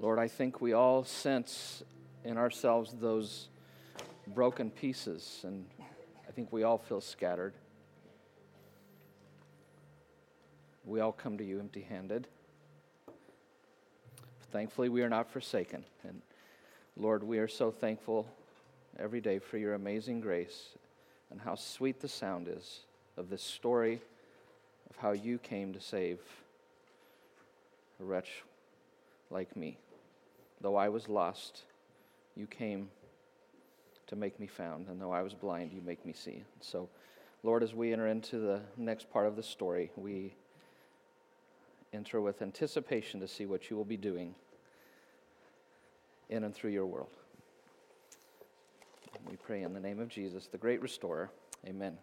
Lord, I think we all sense in ourselves those broken pieces, and I think we all feel scattered. We all come to you empty handed. Thankfully, we are not forsaken. And Lord, we are so thankful every day for your amazing grace and how sweet the sound is of this story of how you came to save a wretch like me. Though I was lost, you came to make me found, and though I was blind, you make me see. So, Lord, as we enter into the next part of the story, we enter with anticipation to see what you will be doing in and through your world. We pray in the name of Jesus, the great restorer. Amen.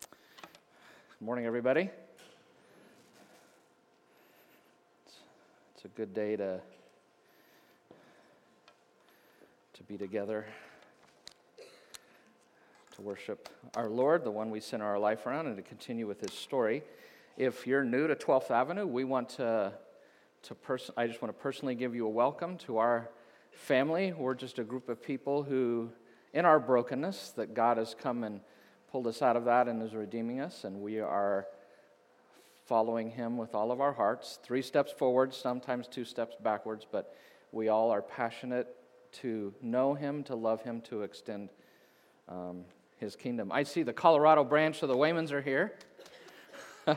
Good morning, everybody. It's a good day to, to be together, to worship our Lord, the one we center our life around, and to continue with his story. If you're new to 12th Avenue, we want to, to pers- I just want to personally give you a welcome to our family. We're just a group of people who, in our brokenness, that God has come and pulled us out of that and is redeeming us, and we are following Him with all of our hearts. Three steps forward, sometimes two steps backwards, but we all are passionate to know Him, to love Him, to extend um, His kingdom. I see the Colorado branch of the Waymans are here.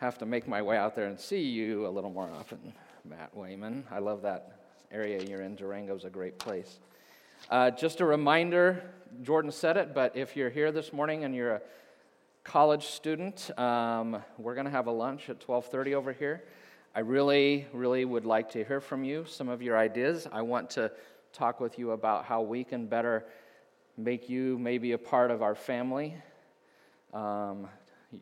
Have to make my way out there and see you a little more often, Matt Wayman. I love that area you're in. Durango's a great place. Uh, just a reminder, Jordan said it, but if you're here this morning and you're a college student, um, we're going to have a lunch at 12:30 over here. I really, really would like to hear from you, some of your ideas. I want to talk with you about how we can better make you maybe a part of our family. Um,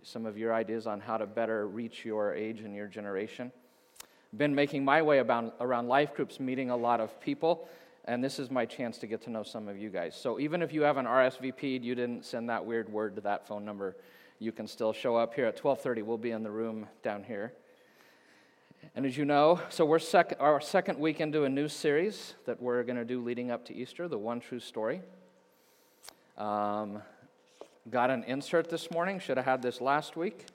some of your ideas on how to better reach your age and your generation been making my way about, around life groups, meeting a lot of people, and this is my chance to get to know some of you guys. So even if you have an RSVP'd, you didn't send that weird word to that phone number, you can still show up here at 12:30. We'll be in the room down here. And as you know, so we're sec- our second week into a new series that we're going to do leading up to Easter, the One True Story. Um, got an insert this morning. Should have had this last week.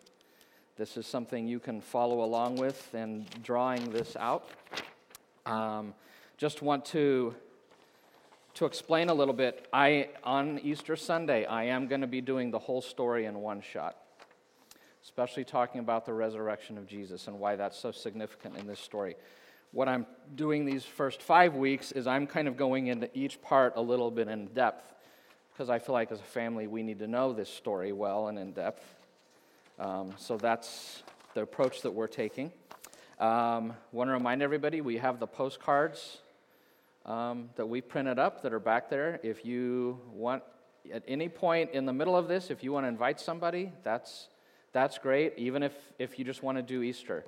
This is something you can follow along with in drawing this out. Um, just want to to explain a little bit. I on Easter Sunday, I am going to be doing the whole story in one shot, especially talking about the resurrection of Jesus and why that's so significant in this story. What I'm doing these first five weeks is I'm kind of going into each part a little bit in depth because I feel like as a family we need to know this story well and in depth. Um, so that's the approach that we're taking. Um, Want to remind everybody we have the postcards um, that we printed up that are back there. If you want, at any point in the middle of this, if you want to invite somebody, that's, that's great, even if, if you just want to do Easter.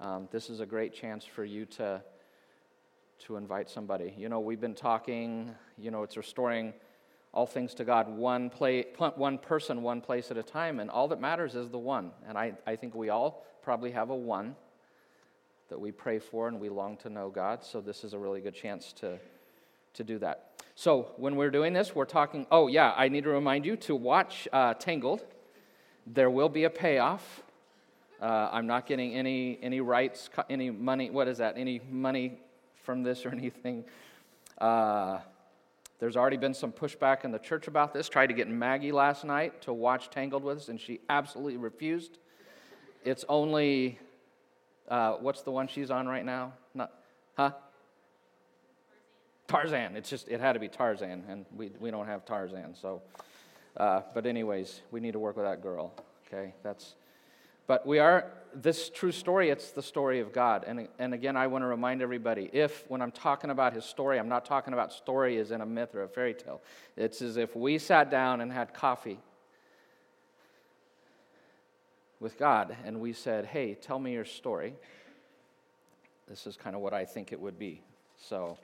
Um, this is a great chance for you to, to invite somebody. You know, we've been talking, you know, it's restoring all things to God, one, play, one person, one place at a time, and all that matters is the one. And I, I think we all probably have a one that we pray for and we long to know God, so this is a really good chance to, to do that. So when we're doing this, we're talking, oh, yeah, I need to remind you to watch uh, Tangled. There will be a payoff. Uh, I'm not getting any, any rights, any money, what is that, any money from this or anything. Uh, there's already been some pushback in the church about this. Tried to get Maggie last night to watch Tangled with us, and she absolutely refused. It's only, uh, what's the one she's on right now? Not, huh? Tarzan. It's just, it had to be Tarzan, and we, we don't have Tarzan. So, uh, but anyways, we need to work with that girl. Okay, that's but we are, this true story, it's the story of God. And, and again, I want to remind everybody if, when I'm talking about his story, I'm not talking about story as in a myth or a fairy tale. It's as if we sat down and had coffee with God and we said, hey, tell me your story. This is kind of what I think it would be. So,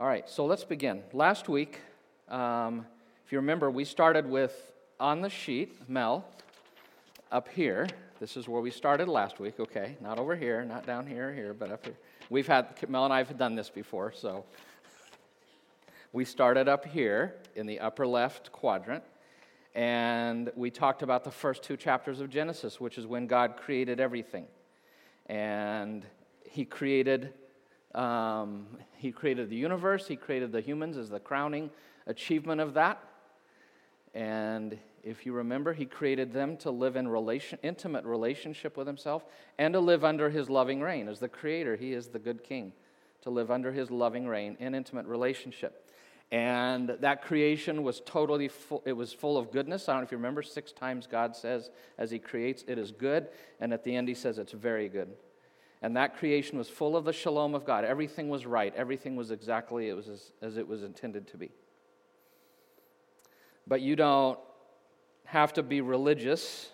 all right, so let's begin. Last week, um, if you remember, we started with on the sheet, Mel up here. This is where we started last week, okay? Not over here, not down here here, but up here. We've had, Mel and I have done this before, so. We started up here in the upper left quadrant, and we talked about the first two chapters of Genesis, which is when God created everything. And He created. Um, he created the universe, he created the humans as the crowning achievement of that. And if you remember, he created them to live in relation, intimate relationship with himself and to live under his loving reign. As the creator, he is the good king, to live under his loving reign in intimate relationship. And that creation was totally full, it was full of goodness. I don't know if you remember, six times God says, as he creates, it is good. And at the end, he says, it's very good. And that creation was full of the shalom of God. Everything was right, everything was exactly it was as, as it was intended to be. But you don't have to be religious,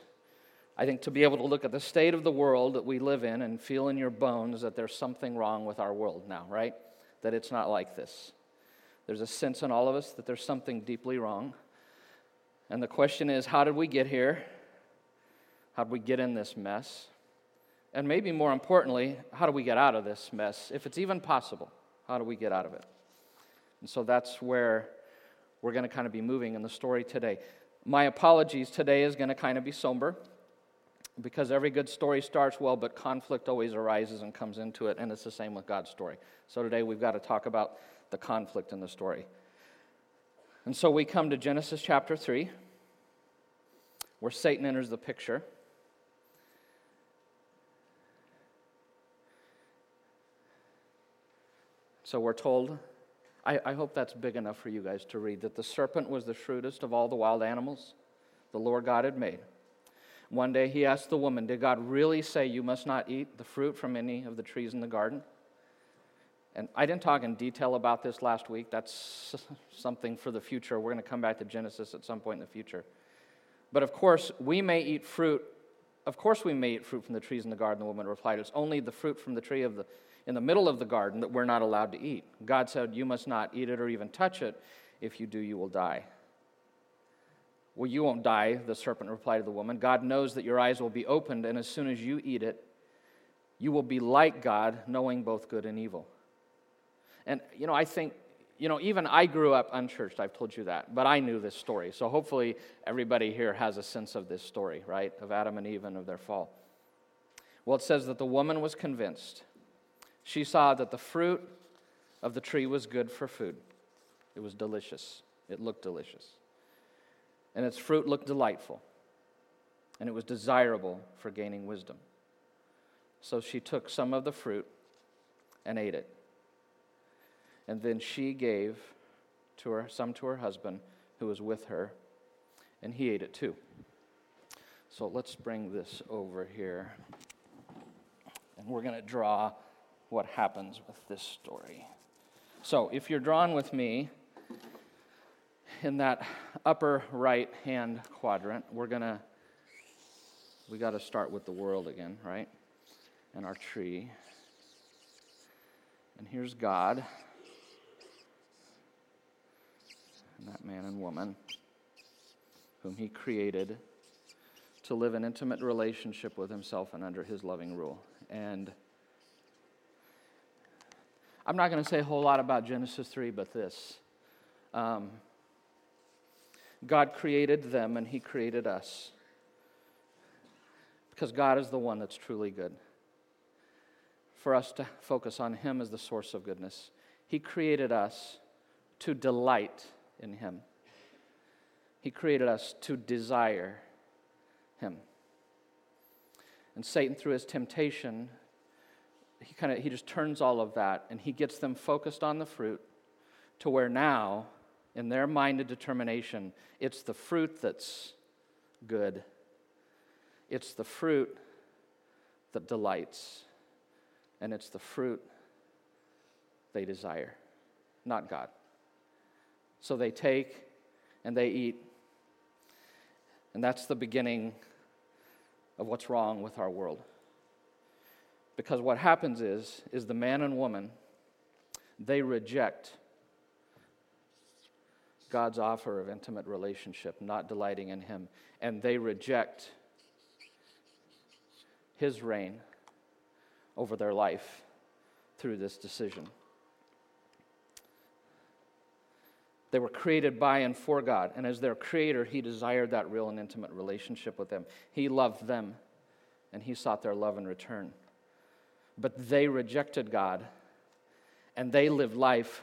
I think, to be able to look at the state of the world that we live in and feel in your bones that there's something wrong with our world now, right? That it's not like this. There's a sense in all of us that there's something deeply wrong. And the question is how did we get here? How did we get in this mess? And maybe more importantly, how do we get out of this mess? If it's even possible, how do we get out of it? And so that's where we're going to kind of be moving in the story today. My apologies today is going to kind of be somber because every good story starts well, but conflict always arises and comes into it, and it's the same with God's story. So today we've got to talk about the conflict in the story. And so we come to Genesis chapter 3, where Satan enters the picture. So we're told I, I hope that's big enough for you guys to read that the serpent was the shrewdest of all the wild animals the Lord God had made. One day he asked the woman, Did God really say you must not eat the fruit from any of the trees in the garden? And I didn't talk in detail about this last week. That's something for the future. We're going to come back to Genesis at some point in the future. But of course, we may eat fruit. Of course, we may eat fruit from the trees in the garden, the woman replied. It's only the fruit from the tree of the in the middle of the garden that we're not allowed to eat. God said, You must not eat it or even touch it. If you do, you will die. Well, you won't die, the serpent replied to the woman. God knows that your eyes will be opened, and as soon as you eat it, you will be like God, knowing both good and evil. And, you know, I think, you know, even I grew up unchurched, I've told you that, but I knew this story. So hopefully everybody here has a sense of this story, right? Of Adam and Eve and of their fall. Well, it says that the woman was convinced she saw that the fruit of the tree was good for food. It was delicious. It looked delicious. And its fruit looked delightful. And it was desirable for gaining wisdom. So she took some of the fruit and ate it. And then she gave to her, some to her husband who was with her, and he ate it too. So let's bring this over here. And we're going to draw what happens with this story. So, if you're drawn with me in that upper right hand quadrant, we're going to, we got to start with the world again, right? And our tree. And here's God and that man and woman whom he created to live an intimate relationship with himself and under his loving rule. And I'm not going to say a whole lot about Genesis 3, but this. Um, God created them and He created us. Because God is the one that's truly good. For us to focus on Him as the source of goodness. He created us to delight in Him, He created us to desire Him. And Satan, through his temptation, he kind of he just turns all of that and he gets them focused on the fruit to where now in their mind and determination it's the fruit that's good. It's the fruit that delights and it's the fruit they desire not god so they take and they eat and that's the beginning of what's wrong with our world because what happens is, is the man and woman, they reject God's offer of intimate relationship, not delighting in Him. And they reject his reign over their life through this decision. They were created by and for God, and as their creator, he desired that real and intimate relationship with them. He loved them, and he sought their love in return. But they rejected God, and they lived life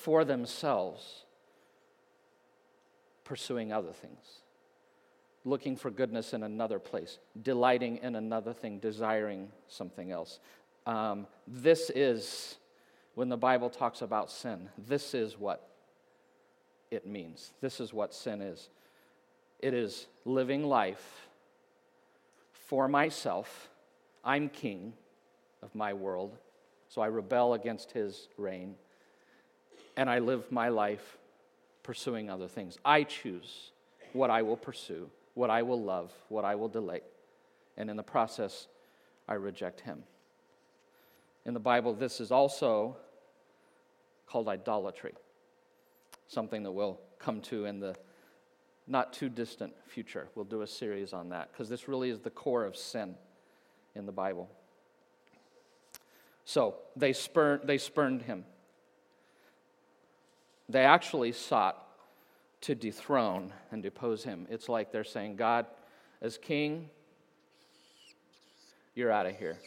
for themselves, pursuing other things, looking for goodness in another place, delighting in another thing, desiring something else. Um, this is, when the Bible talks about sin, this is what it means. This is what sin is it is living life for myself. I'm king of my world, so I rebel against his reign, and I live my life pursuing other things. I choose what I will pursue, what I will love, what I will delight, and in the process, I reject him. In the Bible, this is also called idolatry, something that we'll come to in the not too distant future. We'll do a series on that because this really is the core of sin in the Bible. So they spurned, they spurned him. They actually sought to dethrone and depose him. It's like they're saying, God, as king, you're out of here.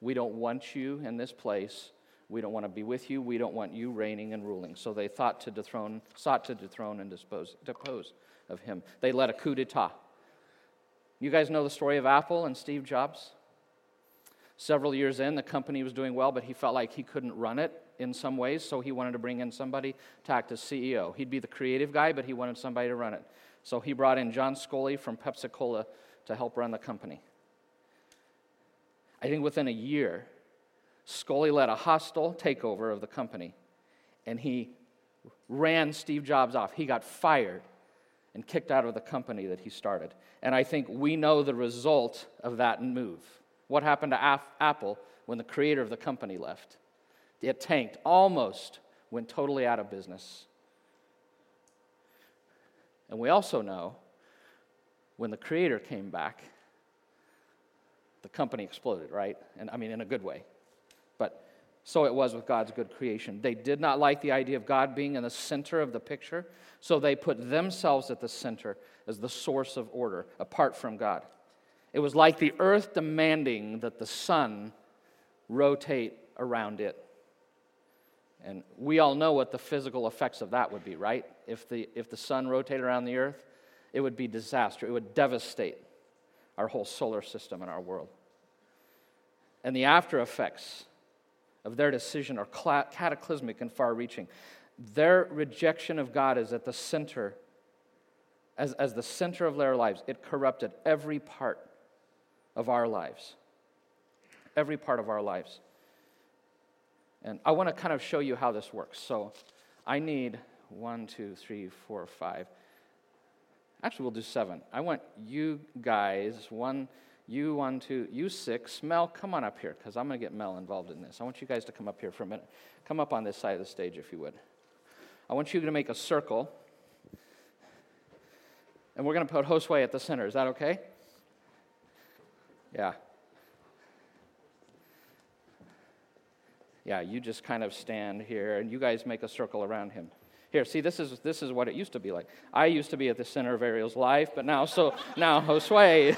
We don't want you in this place. We don't want to be with you. We don't want you reigning and ruling. So they thought to dethrone, sought to dethrone and dispose, depose of him. They led a coup d'etat. You guys know the story of Apple and Steve Jobs? Several years in, the company was doing well, but he felt like he couldn't run it in some ways, so he wanted to bring in somebody to act as CEO. He'd be the creative guy, but he wanted somebody to run it. So he brought in John Sculley from Pepsi Cola to help run the company. I think within a year, Sculley led a hostile takeover of the company, and he ran Steve Jobs off. He got fired and kicked out of the company that he started. And I think we know the result of that move. What happened to Apple when the creator of the company left? It tanked, almost went totally out of business. And we also know when the creator came back, the company exploded, right? And I mean, in a good way. So it was with God's good creation. They did not like the idea of God being in the center of the picture, so they put themselves at the center as the source of order, apart from God. It was like the earth demanding that the sun rotate around it. And we all know what the physical effects of that would be, right? If the, if the sun rotated around the earth, it would be disaster. It would devastate our whole solar system and our world. And the after effects of their decision are cataclysmic and far reaching. Their rejection of God is at the center, as, as the center of their lives. It corrupted every part of our lives. Every part of our lives. And I want to kind of show you how this works. So I need one, two, three, four, five. Actually, we'll do seven. I want you guys, one, you one, two, you six. Mel, come on up here because I'm going to get Mel involved in this. I want you guys to come up here for a minute. Come up on this side of the stage if you would. I want you to make a circle. And we're going to put Josue at the center. Is that okay? Yeah. Yeah, you just kind of stand here and you guys make a circle around him. Here, see, this is, this is what it used to be like. I used to be at the center of Ariel's life, but now, so now Josue.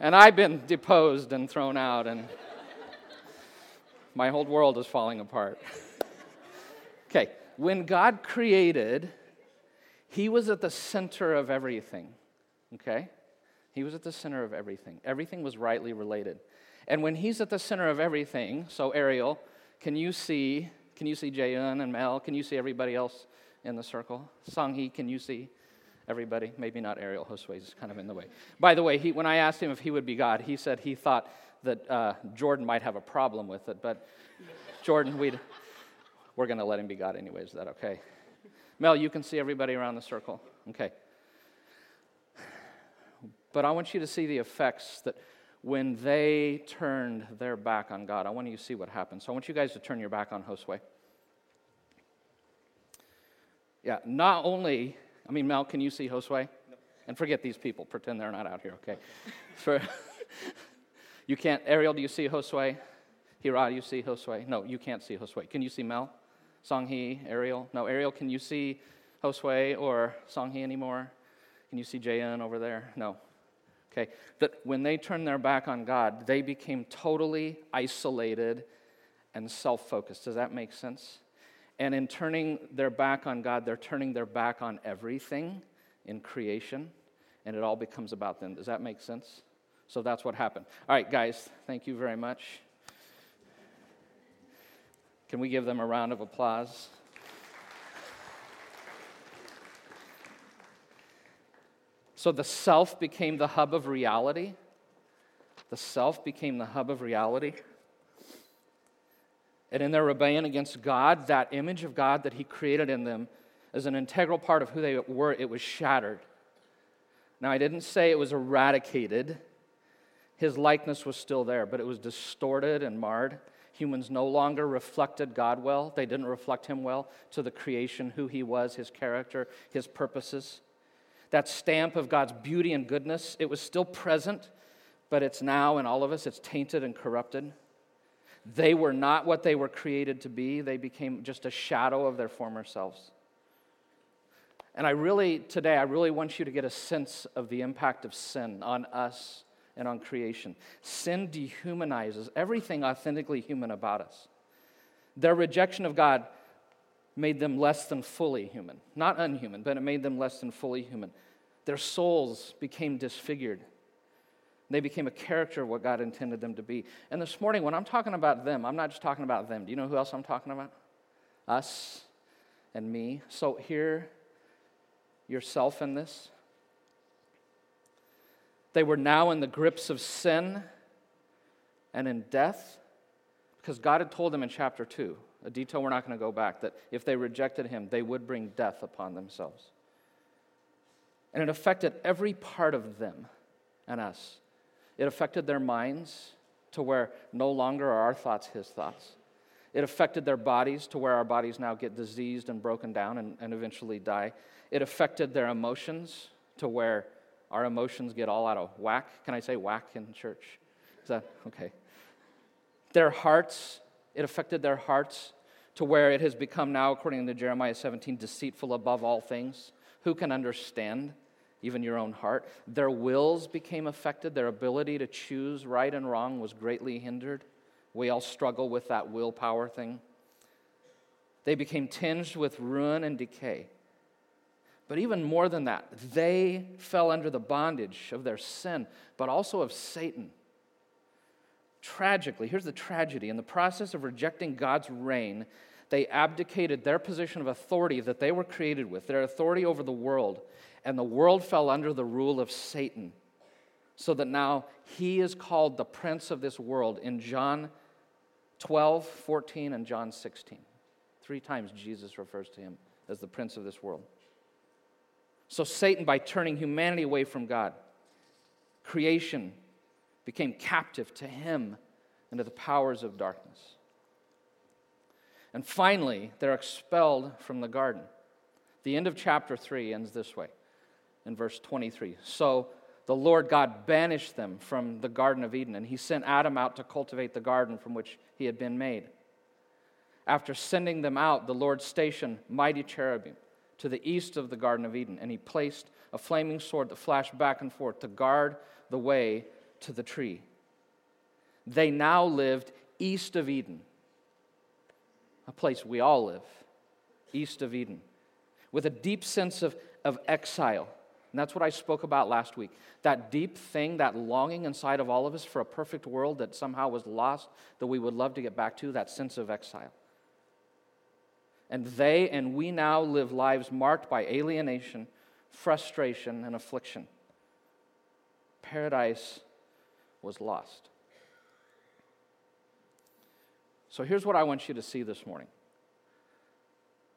And I've been deposed and thrown out, and my whole world is falling apart. okay, when God created, He was at the center of everything. Okay? He was at the center of everything. Everything was rightly related. And when He's at the center of everything, so Ariel, can you see can you see Jaeun and Mel? Can you see everybody else in the circle? Sanghi, can you see everybody? Maybe not Ariel. Josue's kind of in the way. By the way, he, when I asked him if he would be God, he said he thought that uh, Jordan might have a problem with it. But Jordan, we'd, we're going to let him be God anyway. Is that okay? Mel, you can see everybody around the circle. Okay. But I want you to see the effects that when they turned their back on God. I want you to see what happened. So I want you guys to turn your back on Josue. Yeah, not only, I mean, Mel, can you see Josue? And forget these people, pretend they're not out here, okay? For, you can't, Ariel, do you see Josue? Hira, do you see Josue? No, you can't see Josue. Can you see Mel? Songhee, Ariel? No, Ariel, can you see Josue or Songhee anymore? Can you see Jayan over there? No. Okay. That when they turned their back on God, they became totally isolated and self focused. Does that make sense? And in turning their back on God, they're turning their back on everything in creation, and it all becomes about them. Does that make sense? So that's what happened. All right, guys, thank you very much. Can we give them a round of applause? So the self became the hub of reality. The self became the hub of reality. And in their rebellion against God, that image of God that He created in them as an integral part of who they were, it was shattered. Now, I didn't say it was eradicated, His likeness was still there, but it was distorted and marred. Humans no longer reflected God well, they didn't reflect Him well to the creation, who He was, His character, His purposes. That stamp of God's beauty and goodness, it was still present, but it's now in all of us, it's tainted and corrupted. They were not what they were created to be, they became just a shadow of their former selves. And I really, today, I really want you to get a sense of the impact of sin on us and on creation. Sin dehumanizes everything authentically human about us. Their rejection of God made them less than fully human. Not unhuman, but it made them less than fully human. Their souls became disfigured. They became a character of what God intended them to be. And this morning, when I'm talking about them, I'm not just talking about them. Do you know who else I'm talking about? Us and me. So, hear yourself in this. They were now in the grips of sin and in death because God had told them in chapter 2, a detail we're not going to go back, that if they rejected Him, they would bring death upon themselves. And it affected every part of them and us. It affected their minds to where no longer are our thoughts his thoughts. It affected their bodies to where our bodies now get diseased and broken down and, and eventually die. It affected their emotions to where our emotions get all out of whack. Can I say whack in church? Is that okay? Their hearts, it affected their hearts to where it has become now, according to Jeremiah 17, deceitful above all things. Who can understand? Even your own heart. Their wills became affected, their ability to choose right and wrong was greatly hindered. We all struggle with that willpower thing. They became tinged with ruin and decay. But even more than that, they fell under the bondage of their sin, but also of Satan. Tragically, here's the tragedy in the process of rejecting God's reign, they abdicated their position of authority that they were created with, their authority over the world, and the world fell under the rule of Satan. So that now he is called the prince of this world in John 12, 14, and John 16. Three times Jesus refers to him as the prince of this world. So Satan, by turning humanity away from God, creation became captive to him and to the powers of darkness. And finally, they're expelled from the garden. The end of chapter 3 ends this way in verse 23. So the Lord God banished them from the Garden of Eden, and he sent Adam out to cultivate the garden from which he had been made. After sending them out, the Lord stationed mighty cherubim to the east of the Garden of Eden, and he placed a flaming sword that flashed back and forth to guard the way to the tree. They now lived east of Eden, a place we all live, east of Eden, with a deep sense of, of exile and that's what I spoke about last week. That deep thing, that longing inside of all of us for a perfect world that somehow was lost, that we would love to get back to, that sense of exile. And they and we now live lives marked by alienation, frustration, and affliction. Paradise was lost. So here's what I want you to see this morning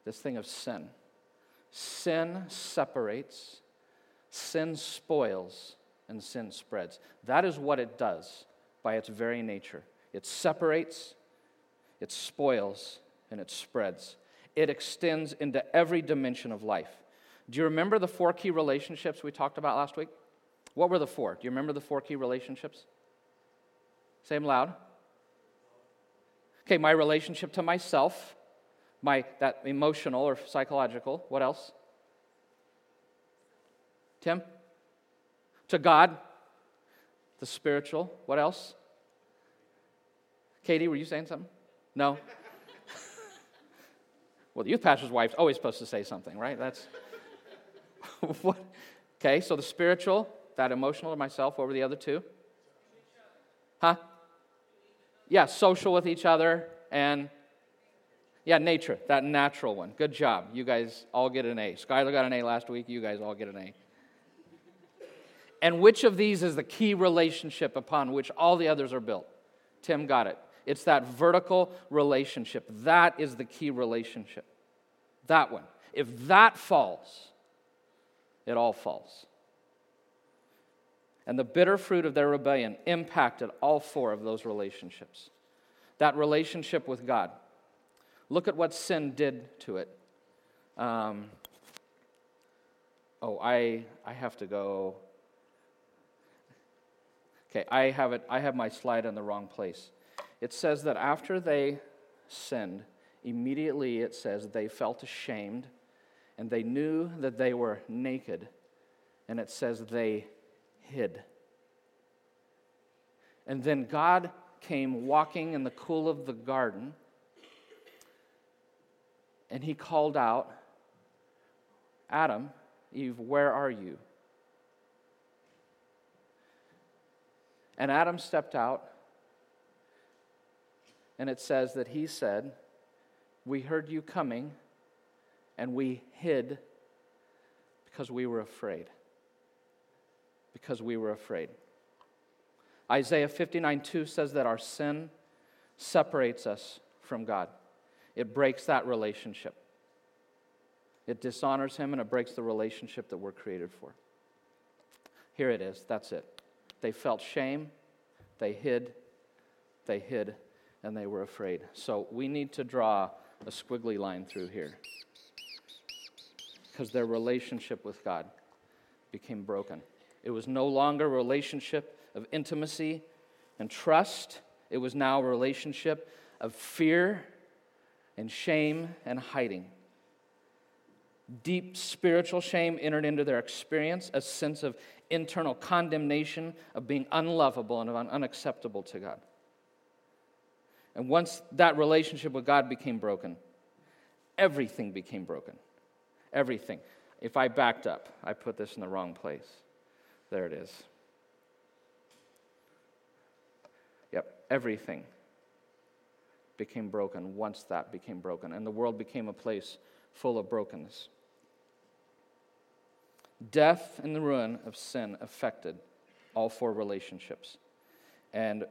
this thing of sin. Sin separates sin spoils and sin spreads. That is what it does by its very nature. It separates, it spoils, and it spreads. It extends into every dimension of life. Do you remember the four key relationships we talked about last week? What were the four? Do you remember the four key relationships? Say them loud. Okay, my relationship to myself, my that emotional or psychological. What else? Tim? To God, the spiritual. What else? Katie, were you saying something? No? well, the youth pastor's wife's always supposed to say something, right? That's what? Okay, so the spiritual, that emotional to myself. What were the other two? Huh? Yeah, social with each other and yeah, nature, that natural one. Good job. You guys all get an A. Skylar got an A last week. You guys all get an A. And which of these is the key relationship upon which all the others are built? Tim got it. It's that vertical relationship. That is the key relationship. That one. If that falls, it all falls. And the bitter fruit of their rebellion impacted all four of those relationships. That relationship with God. Look at what sin did to it. Um, oh, I, I have to go. Okay, I have, it, I have my slide in the wrong place. It says that after they sinned, immediately it says they felt ashamed and they knew that they were naked. And it says they hid. And then God came walking in the cool of the garden and he called out, Adam, Eve, where are you? And Adam stepped out, and it says that he said, We heard you coming, and we hid because we were afraid. Because we were afraid. Isaiah 59 2 says that our sin separates us from God, it breaks that relationship. It dishonors Him and it breaks the relationship that we're created for. Here it is. That's it. They felt shame, they hid, they hid, and they were afraid. So we need to draw a squiggly line through here because their relationship with God became broken. It was no longer a relationship of intimacy and trust, it was now a relationship of fear and shame and hiding. Deep spiritual shame entered into their experience, a sense of internal condemnation of being unlovable and unacceptable to God. And once that relationship with God became broken, everything became broken. Everything. If I backed up, I put this in the wrong place. There it is. Yep, everything became broken once that became broken, and the world became a place full of brokenness. Death and the ruin of sin affected all four relationships. And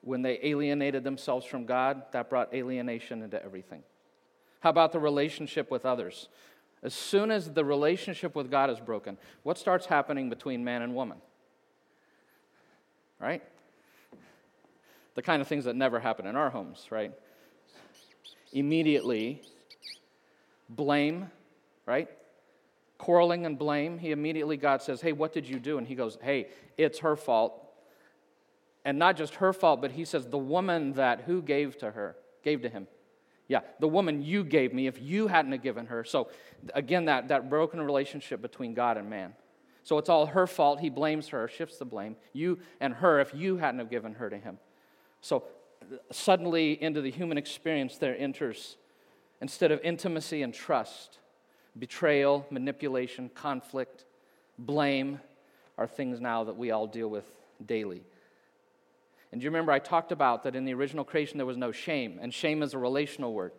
when they alienated themselves from God, that brought alienation into everything. How about the relationship with others? As soon as the relationship with God is broken, what starts happening between man and woman? Right? The kind of things that never happen in our homes, right? Immediately, blame, right? Quarreling and blame, he immediately, God says, Hey, what did you do? And he goes, Hey, it's her fault. And not just her fault, but he says, The woman that who gave to her, gave to him. Yeah, the woman you gave me, if you hadn't have given her. So again, that, that broken relationship between God and man. So it's all her fault. He blames her, shifts the blame. You and her, if you hadn't have given her to him. So suddenly into the human experience there enters, instead of intimacy and trust, betrayal, manipulation, conflict, blame are things now that we all deal with daily. And do you remember I talked about that in the original creation there was no shame, and shame is a relational word.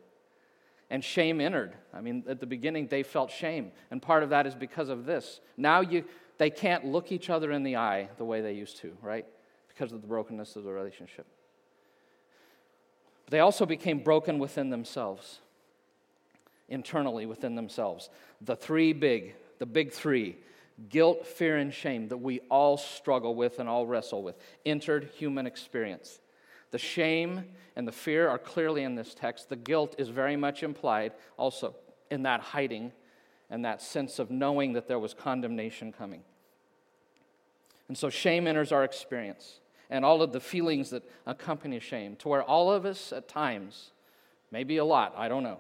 And shame entered. I mean, at the beginning they felt shame, and part of that is because of this. Now you they can't look each other in the eye the way they used to, right? Because of the brokenness of the relationship. But they also became broken within themselves internally within themselves. The three big, the big three guilt, fear, and shame that we all struggle with and all wrestle with entered human experience. The shame and the fear are clearly in this text. The guilt is very much implied also in that hiding and that sense of knowing that there was condemnation coming. And so shame enters our experience and all of the feelings that accompany shame, to where all of us at times, maybe a lot, I don't know,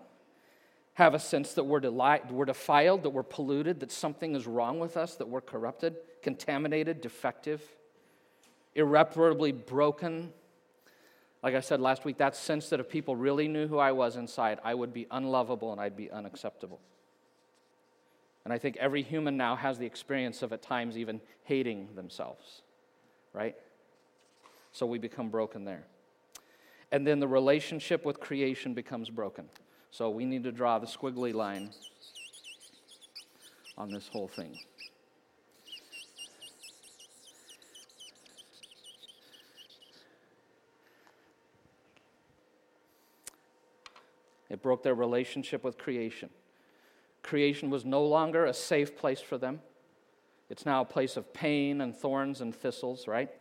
have a sense that we're, deli- we're defiled, that we're polluted, that something is wrong with us, that we're corrupted, contaminated, defective, irreparably broken. Like I said last week, that sense that if people really knew who I was inside, I would be unlovable and I'd be unacceptable. And I think every human now has the experience of at times even hating themselves, right? So we become broken there. And then the relationship with creation becomes broken. So we need to draw the squiggly line on this whole thing. It broke their relationship with creation. Creation was no longer a safe place for them. It's now a place of pain and thorns and thistles, right?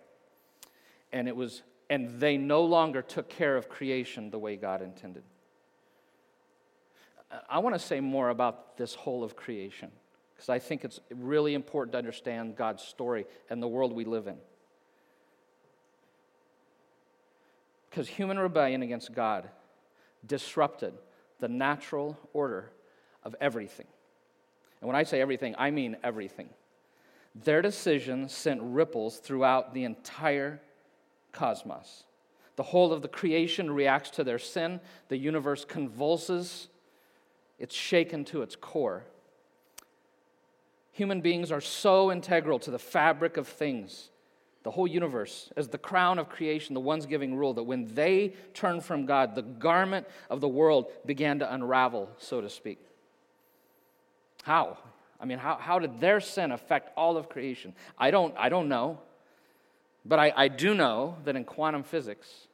and it was and they no longer took care of creation the way God intended. I want to say more about this whole of creation because I think it's really important to understand God's story and the world we live in. Because human rebellion against God disrupted the natural order of everything. And when I say everything, I mean everything. Their decision sent ripples throughout the entire cosmos. The whole of the creation reacts to their sin. The universe convulses, it's shaken to its core. Human beings are so integral to the fabric of things, the whole universe, as the crown of creation, the ones giving rule, that when they turned from God, the garment of the world began to unravel, so to speak. How? I mean, how, how did their sin affect all of creation? I don't, I don't know. But I, I do know that in quantum physics,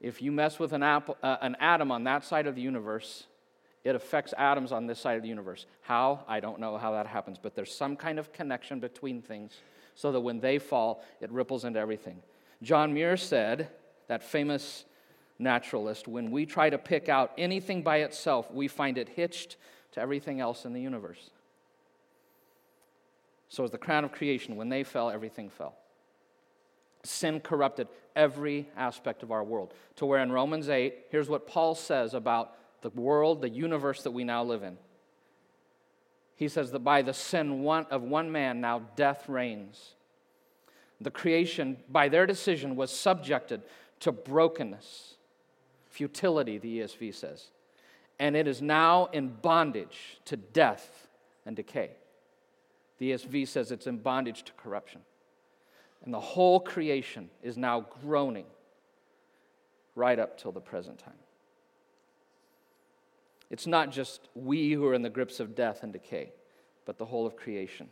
if you mess with an, uh, an atom on that side of the universe, it affects atoms on this side of the universe. How? I don't know how that happens, but there's some kind of connection between things so that when they fall, it ripples into everything. John Muir said, that famous naturalist, when we try to pick out anything by itself, we find it hitched to everything else in the universe. So, as the crown of creation, when they fell, everything fell. Sin corrupted every aspect of our world. To where in Romans 8, here's what Paul says about the world, the universe that we now live in. He says that by the sin one, of one man, now death reigns. The creation, by their decision, was subjected to brokenness, futility, the ESV says. And it is now in bondage to death and decay. The ESV says it's in bondage to corruption. And the whole creation is now groaning right up till the present time. It's not just we who are in the grips of death and decay, but the whole of creation.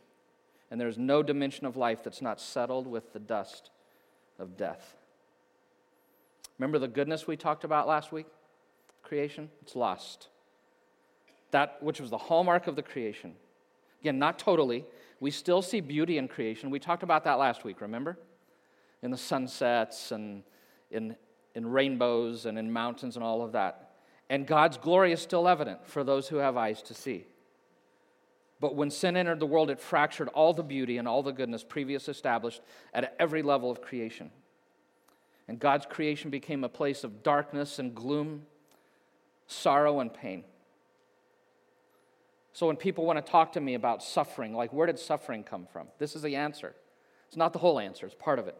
And there's no dimension of life that's not settled with the dust of death. Remember the goodness we talked about last week? Creation? It's lost. That which was the hallmark of the creation. Again, not totally, we still see beauty in creation. We talked about that last week, remember? In the sunsets and in, in rainbows and in mountains and all of that. And God's glory is still evident for those who have eyes to see. But when sin entered the world, it fractured all the beauty and all the goodness previous established at every level of creation. And God's creation became a place of darkness and gloom, sorrow and pain. So when people want to talk to me about suffering, like where did suffering come from? This is the answer. It's not the whole answer, it's part of it.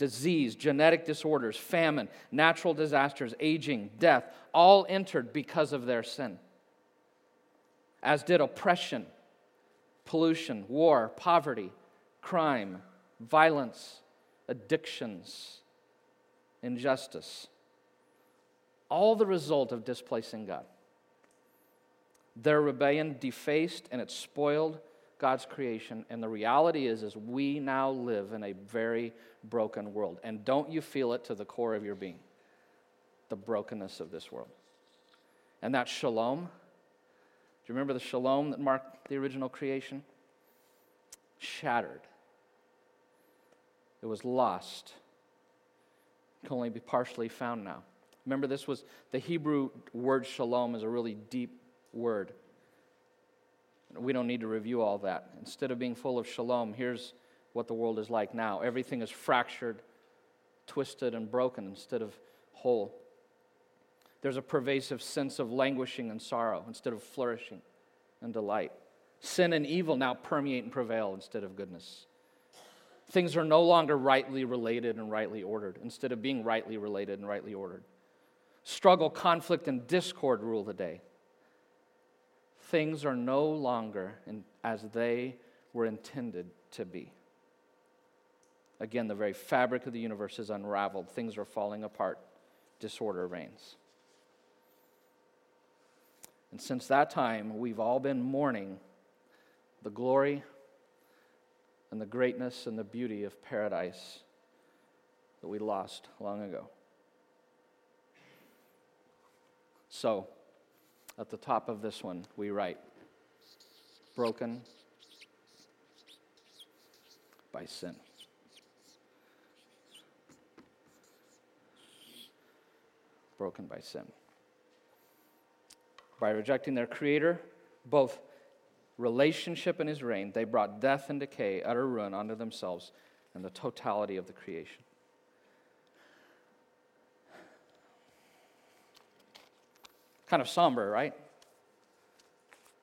Disease, genetic disorders, famine, natural disasters, aging, death, all entered because of their sin. As did oppression, pollution, war, poverty, crime, violence, addictions, injustice. All the result of displacing God. Their rebellion defaced and it spoiled God's creation. And the reality is, is we now live in a very broken world. And don't you feel it to the core of your being? The brokenness of this world. And that shalom, do you remember the shalom that marked the original creation? Shattered. It was lost. It can only be partially found now. Remember, this was the Hebrew word shalom is a really deep word. We don't need to review all that. Instead of being full of shalom, here's what the world is like now everything is fractured, twisted, and broken instead of whole. There's a pervasive sense of languishing and sorrow instead of flourishing and delight. Sin and evil now permeate and prevail instead of goodness. Things are no longer rightly related and rightly ordered instead of being rightly related and rightly ordered. Struggle, conflict, and discord rule the day. Things are no longer in, as they were intended to be. Again, the very fabric of the universe is unraveled. Things are falling apart. Disorder reigns. And since that time, we've all been mourning the glory and the greatness and the beauty of paradise that we lost long ago. So, at the top of this one, we write, broken by sin. Broken by sin. By rejecting their Creator, both relationship and His reign, they brought death and decay, utter ruin onto themselves and the totality of the creation. Kind of somber, right?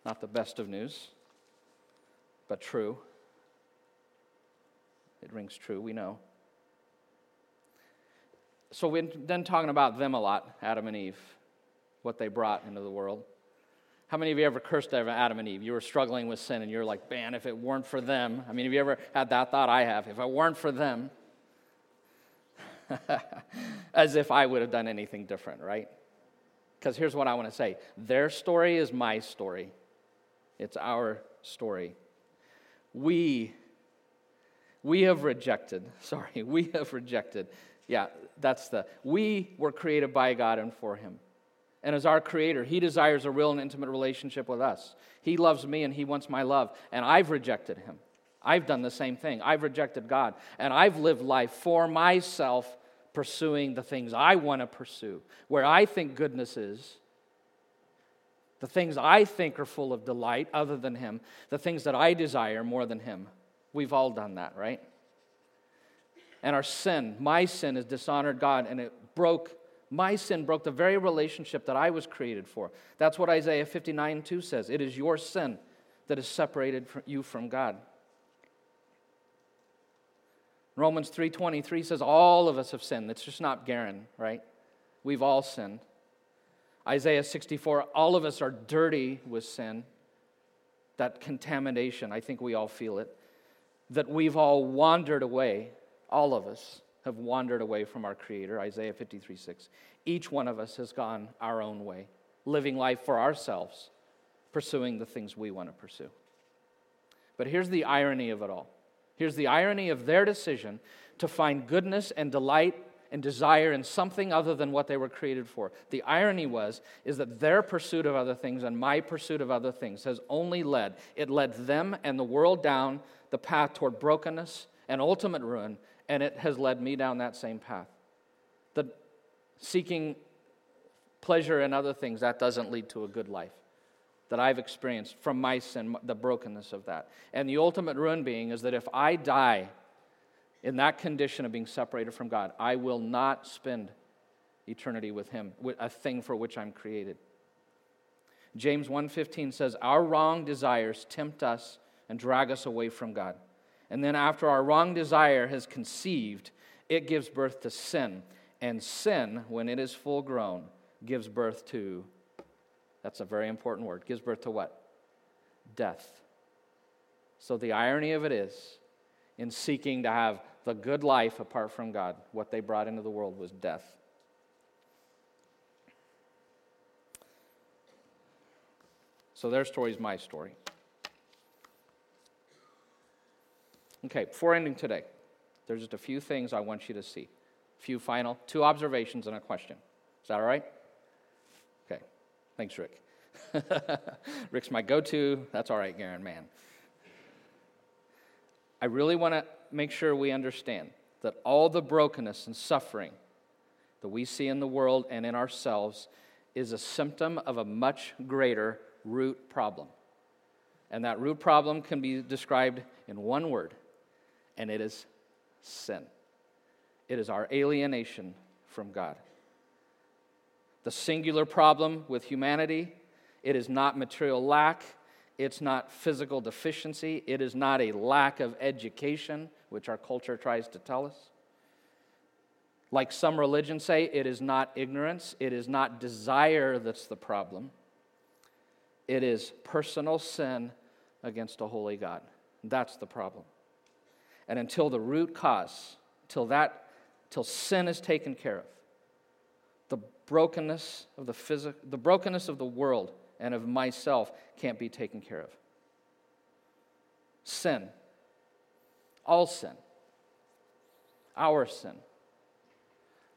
Not the best of news, but true. It rings true, we know. So we're then talking about them a lot, Adam and Eve, what they brought into the world. How many of you ever cursed Adam and Eve? You were struggling with sin and you're like, man, if it weren't for them. I mean, have you ever had that thought? I have. If it weren't for them, as if I would have done anything different, right? Because here's what I want to say their story is my story, it's our story. We, we have rejected, sorry, we have rejected. Yeah, that's the, we were created by God and for Him. And as our creator, He desires a real and intimate relationship with us. He loves me and He wants my love. And I've rejected Him. I've done the same thing. I've rejected God. And I've lived life for myself pursuing the things I want to pursue, where I think goodness is, the things I think are full of delight other than Him, the things that I desire more than Him. We've all done that, right? And our sin, my sin, has dishonored God and it broke, my sin broke the very relationship that I was created for. That's what Isaiah 59 2 says. It is your sin that has separated you from God. Romans 3:23 says all of us have sinned. It's just not Garen, right? We've all sinned. Isaiah 64, all of us are dirty with sin. That contamination, I think we all feel it. That we've all wandered away. All of us have wandered away from our Creator, Isaiah 53 6. Each one of us has gone our own way, living life for ourselves, pursuing the things we want to pursue. But here's the irony of it all Here's the irony of their decision to find goodness and delight and desire in something other than what they were created for. The irony was is that their pursuit of other things and my pursuit of other things has only led it led them and the world down the path toward brokenness and ultimate ruin and it has led me down that same path. The seeking pleasure in other things that doesn't lead to a good life that I've experienced from my sin, the brokenness of that. And the ultimate ruin being is that if I die in that condition of being separated from God, I will not spend eternity with him, a thing for which I'm created. James 1:15 says, "Our wrong desires tempt us and drag us away from God. And then after our wrong desire has conceived, it gives birth to sin. And sin, when it is full grown, gives birth to that's a very important word. Gives birth to what? Death. So the irony of it is, in seeking to have the good life apart from God, what they brought into the world was death. So their story is my story. Okay, before ending today, there's just a few things I want you to see. A few final, two observations and a question. Is that all right? Thanks, Rick. Rick's my go to. That's all right, Garen, man. I really want to make sure we understand that all the brokenness and suffering that we see in the world and in ourselves is a symptom of a much greater root problem. And that root problem can be described in one word, and it is sin. It is our alienation from God. The singular problem with humanity, it is not material lack, it's not physical deficiency, it is not a lack of education, which our culture tries to tell us. Like some religions say, it is not ignorance, it is not desire that's the problem. It is personal sin against a holy God. That's the problem. And until the root cause, till that, till sin is taken care of, brokenness of the physic, the brokenness of the world and of myself can't be taken care of. Sin, all sin, our sin,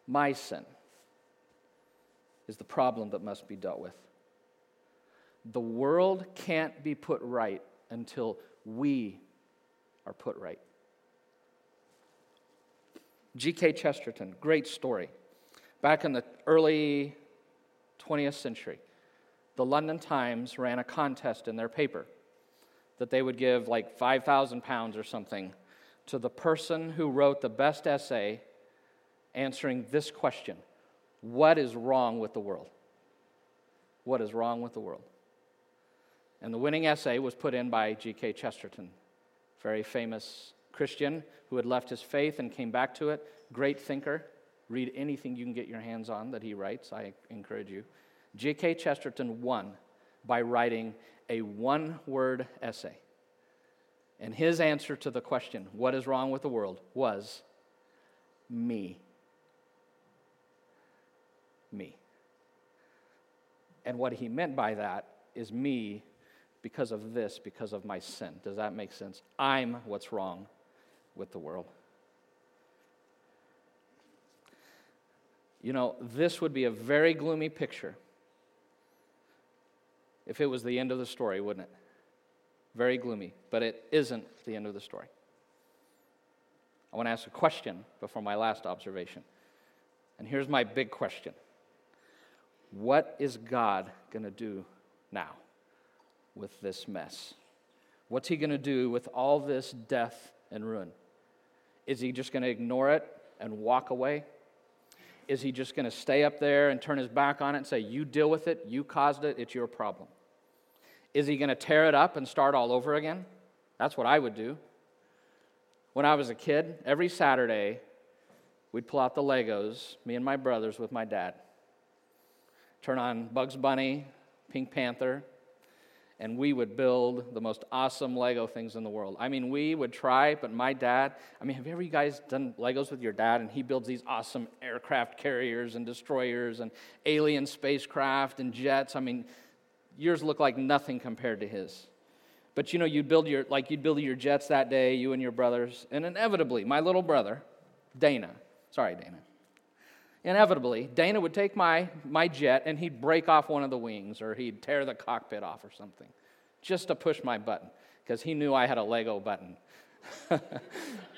my sin, is the problem that must be dealt with. The world can't be put right until we are put right. G.K. Chesterton, great story. Back in the early 20th century, the London Times ran a contest in their paper that they would give like 5,000 pounds or something to the person who wrote the best essay answering this question What is wrong with the world? What is wrong with the world? And the winning essay was put in by G.K. Chesterton, very famous Christian who had left his faith and came back to it. Great thinker. Read anything you can get your hands on that he writes. I encourage you. G.K. Chesterton won by writing a one word essay. And his answer to the question, What is wrong with the world? was me. Me. And what he meant by that is me because of this, because of my sin. Does that make sense? I'm what's wrong with the world. You know, this would be a very gloomy picture if it was the end of the story, wouldn't it? Very gloomy, but it isn't the end of the story. I want to ask a question before my last observation. And here's my big question What is God going to do now? with this mess? What's he going to do with all this death and ruin? Is he just going to ignore it and walk away? Is he just going to stay up there and turn his back on it and say, You deal with it, you caused it, it's your problem? Is he going to tear it up and start all over again? That's what I would do. When I was a kid, every Saturday, we'd pull out the Legos, me and my brothers with my dad. Turn on Bugs Bunny, Pink Panther, and we would build the most awesome Lego things in the world. I mean, we would try, but my dad, I mean, have you ever you guys done Legos with your dad? And he builds these awesome aircraft carriers and destroyers and alien spacecraft and jets. I mean, yours look like nothing compared to his. But you know, you'd build your like you'd build your jets that day, you and your brothers, and inevitably, my little brother, Dana, sorry, Dana. Inevitably, Dana would take my, my jet and he'd break off one of the wings or he'd tear the cockpit off or something just to push my button because he knew I had a Lego button.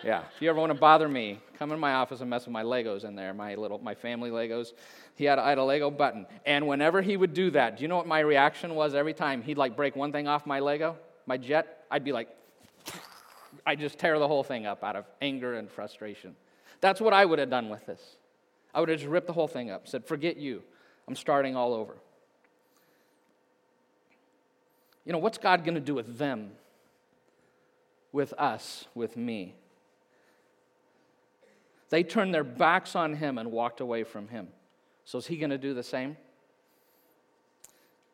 yeah, if you ever want to bother me, come in my office and mess with my Legos in there, my little my family Legos. He had, I had a Lego button, and whenever he would do that, do you know what my reaction was every time he'd like break one thing off my Lego, my jet? I'd be like, I just tear the whole thing up out of anger and frustration. That's what I would have done with this. I would have just ripped the whole thing up, said, Forget you. I'm starting all over. You know, what's God going to do with them? With us, with me? They turned their backs on Him and walked away from Him. So is He going to do the same?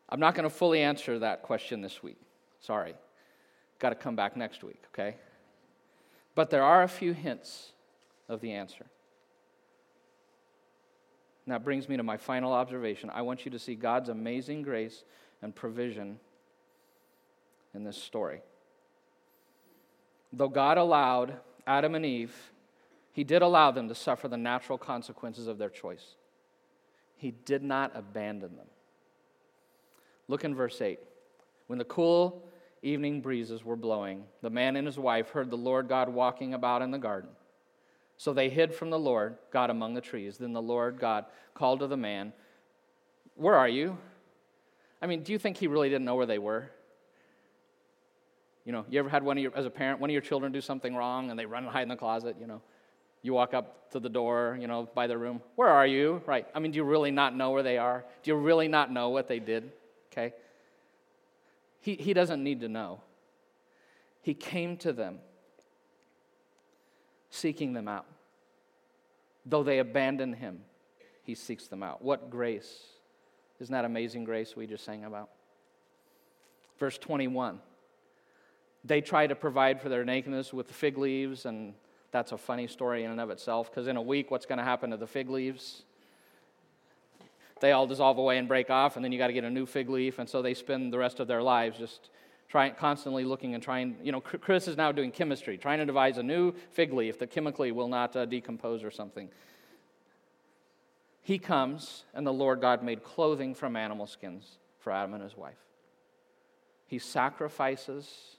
I'm not going to fully answer that question this week. Sorry. Got to come back next week, okay? But there are a few hints of the answer. And that brings me to my final observation. I want you to see God's amazing grace and provision in this story. Though God allowed Adam and Eve, He did allow them to suffer the natural consequences of their choice. He did not abandon them. Look in verse 8. When the cool evening breezes were blowing, the man and his wife heard the Lord God walking about in the garden. So they hid from the Lord God among the trees. Then the Lord God called to the man, Where are you? I mean, do you think he really didn't know where they were? You know, you ever had one of your, as a parent, one of your children do something wrong and they run and hide in the closet, you know? You walk up to the door, you know, by their room. Where are you? Right. I mean, do you really not know where they are? Do you really not know what they did? Okay. He, he doesn't need to know. He came to them, seeking them out. Though they abandon him, he seeks them out. What grace! Isn't that amazing grace we just sang about? Verse 21. They try to provide for their nakedness with fig leaves, and that's a funny story in and of itself because in a week, what's going to happen to the fig leaves? They all dissolve away and break off, and then you got to get a new fig leaf, and so they spend the rest of their lives just trying, constantly looking and trying. You know, Chris is now doing chemistry, trying to devise a new fig leaf that chemically will not uh, decompose or something. He comes, and the Lord God made clothing from animal skins for Adam and his wife. He sacrifices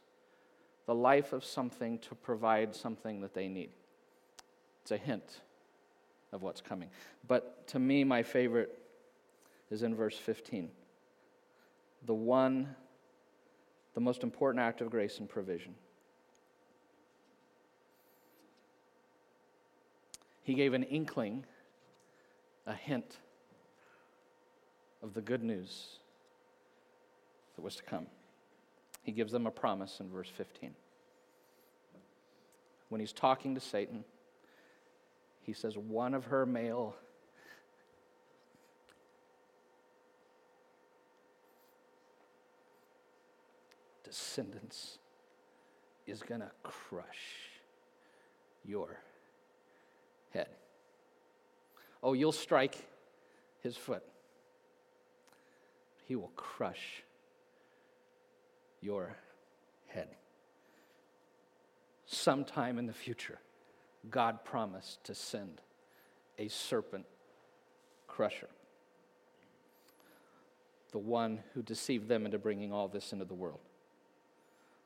the life of something to provide something that they need. It's a hint of what's coming. But to me, my favorite is in verse 15. The one, the most important act of grace and provision. He gave an inkling, a hint of the good news that was to come. He gives them a promise in verse 15. When he's talking to Satan, he says, One of her male descendants is going to crush your head. Oh, you'll strike his foot. He will crush your head. Sometime in the future, God promised to send a serpent crusher, the one who deceived them into bringing all this into the world.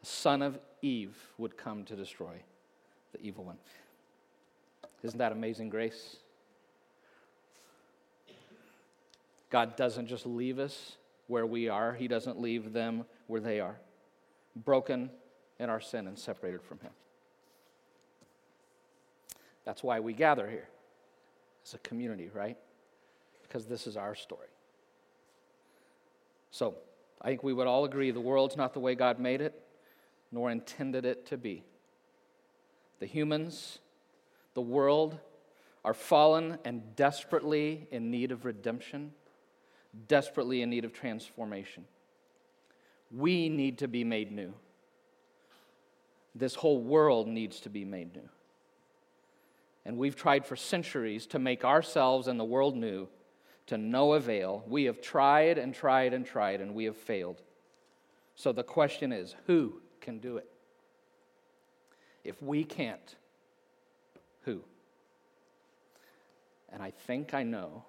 Son of Eve would come to destroy the evil one. Isn't that amazing grace? God doesn't just leave us where we are, He doesn't leave them where they are, broken in our sin and separated from Him. That's why we gather here as a community, right? Because this is our story. So, I think we would all agree the world's not the way God made it, nor intended it to be. The humans, the world, are fallen and desperately in need of redemption, desperately in need of transformation. We need to be made new. This whole world needs to be made new. And we've tried for centuries to make ourselves and the world new to no avail. We have tried and tried and tried, and we have failed. So the question is who can do it? If we can't, who? And I think I know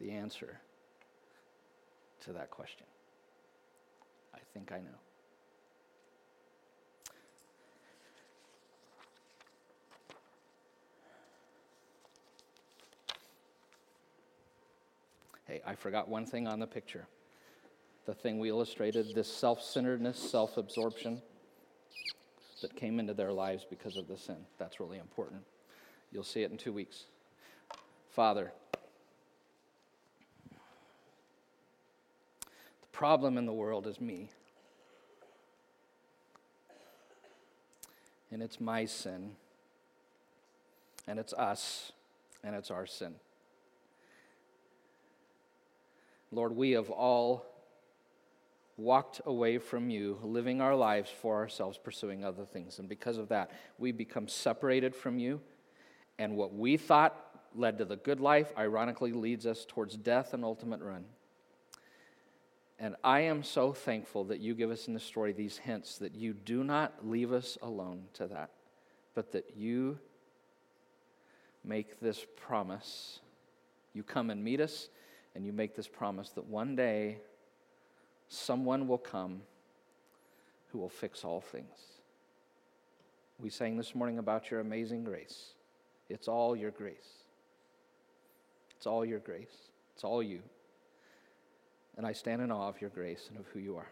the answer to that question. I think I know. Hey, I forgot one thing on the picture. The thing we illustrated this self centeredness, self absorption that came into their lives because of the sin. That's really important. You'll see it in two weeks. Father, the problem in the world is me. And it's my sin. And it's us. And it's our sin. Lord, we have all walked away from you, living our lives for ourselves, pursuing other things. And because of that, we become separated from you. And what we thought led to the good life, ironically, leads us towards death and ultimate ruin. And I am so thankful that you give us in the story these hints that you do not leave us alone to that, but that you make this promise. You come and meet us and you make this promise that one day someone will come who will fix all things. We sang this morning about your amazing grace. It's all your grace. It's all your grace. It's all you. And I stand in awe of your grace and of who you are.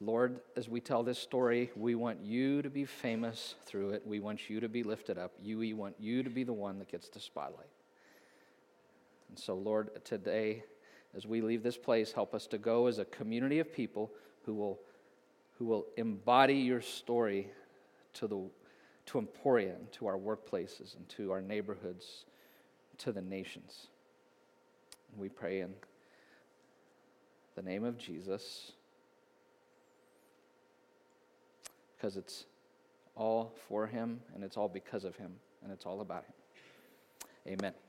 Lord, as we tell this story, we want you to be famous through it. We want you to be lifted up. You, we want you to be the one that gets the spotlight. And so, Lord, today, as we leave this place, help us to go as a community of people who will, who will embody your story to, the, to Emporia, and to our workplaces, and to our neighborhoods, to the nations. And we pray in the name of Jesus because it's all for him and it's all because of him and it's all about him. Amen.